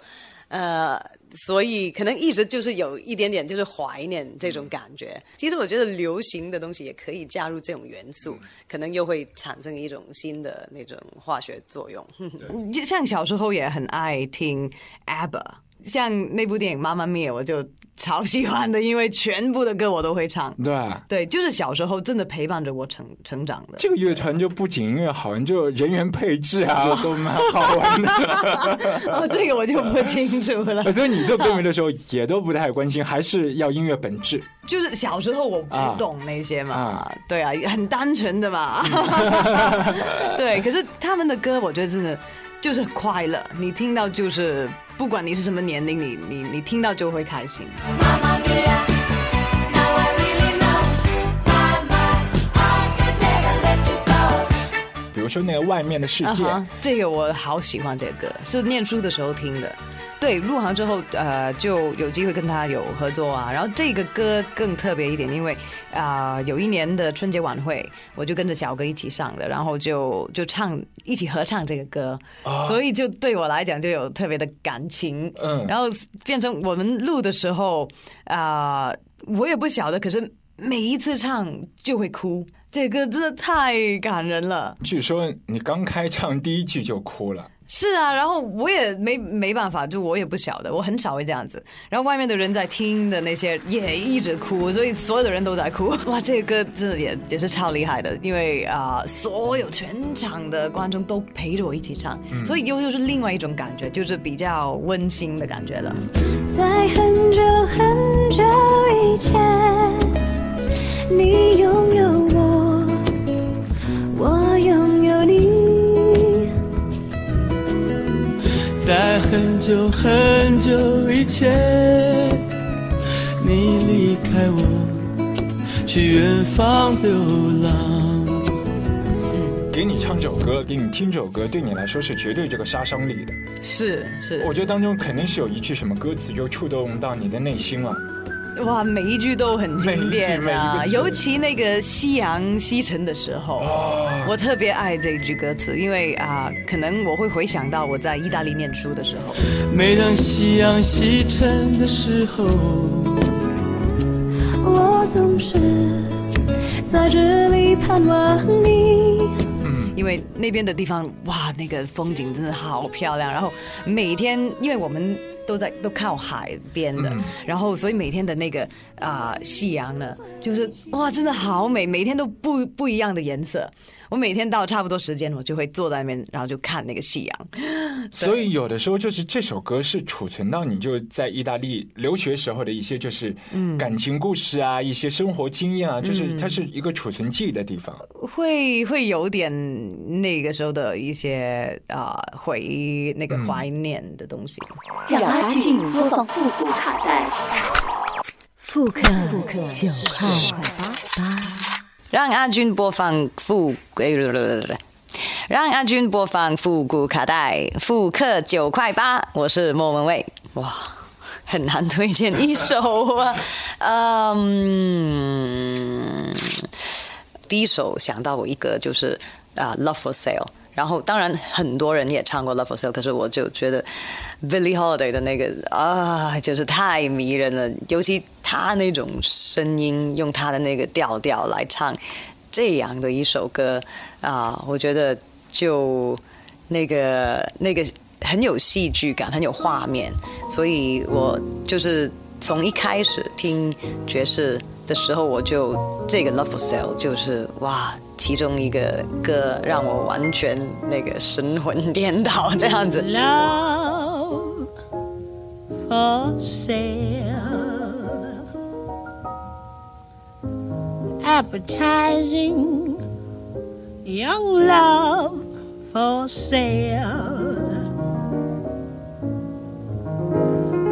[SPEAKER 1] 呃，所以可能一直就是有一点点就是怀念这种感觉。其实我觉得流行的东西也可以加入这种元素，可能又会产生一种新的那种化学作用。就像小时候也很爱听 ABBA。像那部电影《妈妈咪呀》，我就超喜欢的，因为全部的歌我都会唱。
[SPEAKER 2] 对啊，
[SPEAKER 1] 对，就是小时候真的陪伴着我成成长的。
[SPEAKER 2] 这个乐团就不仅音乐好，你就人员配置啊都蛮好玩的。
[SPEAKER 1] 哦，这个我就不清楚了。
[SPEAKER 2] 所以你做歌迷的时候也都不太关心，还是要音乐本质。
[SPEAKER 1] 就是小时候我
[SPEAKER 2] 啊
[SPEAKER 1] 不懂那些嘛，
[SPEAKER 2] 啊
[SPEAKER 1] 对啊，很单纯的嘛。对，可是他们的歌，我觉得真的就是快乐，你听到就是不管你是什么年龄，你你你听到就会开心。
[SPEAKER 6] Mamma mia, now I really know. My, my, I could never let you go.
[SPEAKER 2] 比如说那个外面的世界。
[SPEAKER 1] 这个我好喜欢这个歌，是念书的时候听的。对，入行之后，呃，就有机会跟他有合作啊。然后这个歌更特别一点，因为啊、有一年的春节晚会，我就跟着小哥一起上的，然后就就唱一起合唱这个歌，所以就对我来讲就有特别的感情。
[SPEAKER 2] 嗯
[SPEAKER 1] 然后变成我们录的时候啊、我也不晓得，可是每一次唱就会哭，这歌真的太感人了。
[SPEAKER 2] 据说你刚开唱第一句就哭了。
[SPEAKER 1] 是啊，然后我也没没办法，就我也不晓得，我很少会这样子。然后外面的人在听的那些也一直哭，所以所有的人都在哭。哇，这个歌真的也也是超厉害的，因为啊、所有全场的观众都陪着我一起唱，所以又又是另外一种感觉，就是比较温馨的感觉了。
[SPEAKER 6] 在很久很久以前，你拥有我，我拥
[SPEAKER 8] 在很久很久以前，你离开我，去远方流浪。
[SPEAKER 2] 给你唱这首歌，给你听这首歌，对你来说是绝对这个杀伤力的。
[SPEAKER 1] 是是，
[SPEAKER 2] 我觉得当中肯定是有一句什么歌词就触动到你的内心了。
[SPEAKER 1] 哇，每一句都很经典啊，尤其那个夕阳西沉的时候，我特别爱这一句歌词，因为啊、可能我会回想到我在意大利念书的时候，
[SPEAKER 8] 每当夕阳西沉的时候，
[SPEAKER 6] 我总是在这里盼望你。
[SPEAKER 1] 因为那边的地方哇，那个风景真的好漂亮，然后每天因为我们。都在都靠海边的，然后所以每天的那个啊、夕阳呢，就是哇，真的好美，每天都不不一样的颜色。我每天到差不多时间，我就会坐在那边，然后就看那个夕阳。
[SPEAKER 2] 所以有的时候就是这首歌是储存到你就在意大利留学时候的一些就是感情故事啊，一些生活经验啊，就是它是一个储存记忆的地方。
[SPEAKER 1] 会会有点那个时候的一些啊、回忆，那个怀念的东西。
[SPEAKER 9] 让阿俊播放复古卡带。
[SPEAKER 6] 复刻九号八
[SPEAKER 10] 让阿军播放复，呃让阿军播放复古卡带，复刻九块八。我是莫文蔚，哇，很难推荐一首啊，嗯，第一首想到我一个就是啊、Love for Sale》。然后，当然很多人也唱过《Love for Sale》，可是我就觉得 Billie Holiday 的那个啊，就是太迷人了，尤其他那种声音，用他的那个调调来唱这样的一首歌啊，我觉得就那个那个很有戏剧感，很有画面，所以我就是从一开始听爵士的时候，我就这个《Love for Sale》就是哇。其中一个歌让我完全那个神魂颠倒，这样子。
[SPEAKER 11] Love for sale. Appetizing young love for sale.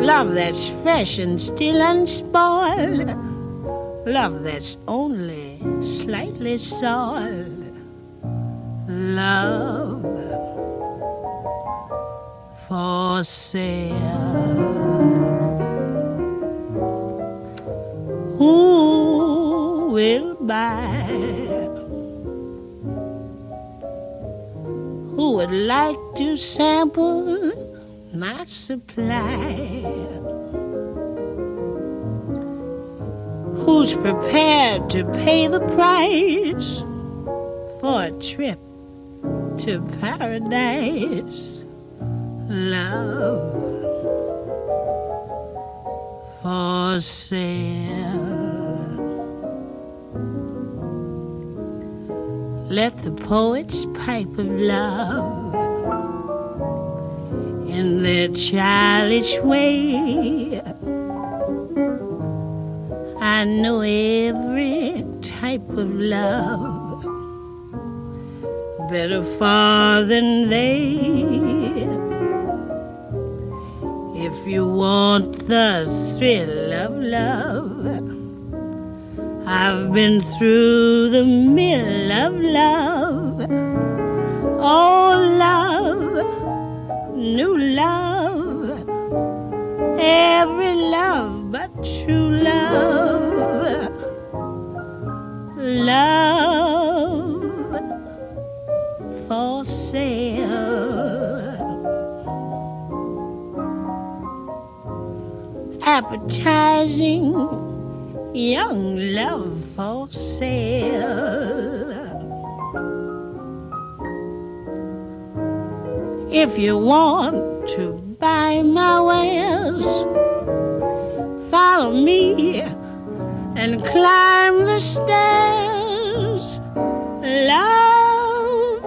[SPEAKER 11] Love that's fresh and still unspoiled. Love that's only slightly soiled. Love for sale. Who will buy? Who would like to sample my supply? Who's prepared to pay the price for a trip to paradise? Love for sale. Let the poets pipe of love in their childish way. I know every type of love better far than they. If you want the thrill of love, I've been through the mill of love. Oh, love, new love, every love but true love. Love for sale. Appetizing young love for sale. If you want to buy my wares, follow me and climb the stairs. Love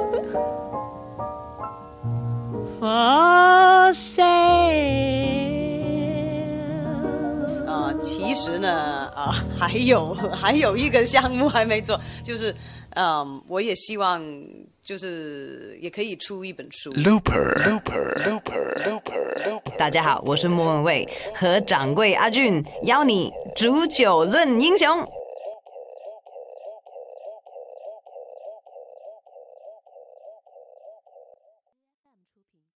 [SPEAKER 11] for sale.
[SPEAKER 1] 啊、其实呢，啊、还有 还有一个项目还没做，就是，嗯，我也希望就是也可以出一本书。
[SPEAKER 2] Looper Looper Looper Looper Looper。
[SPEAKER 7] 大家好，我是莫文蔚，和掌柜阿俊邀你煮酒论英雄。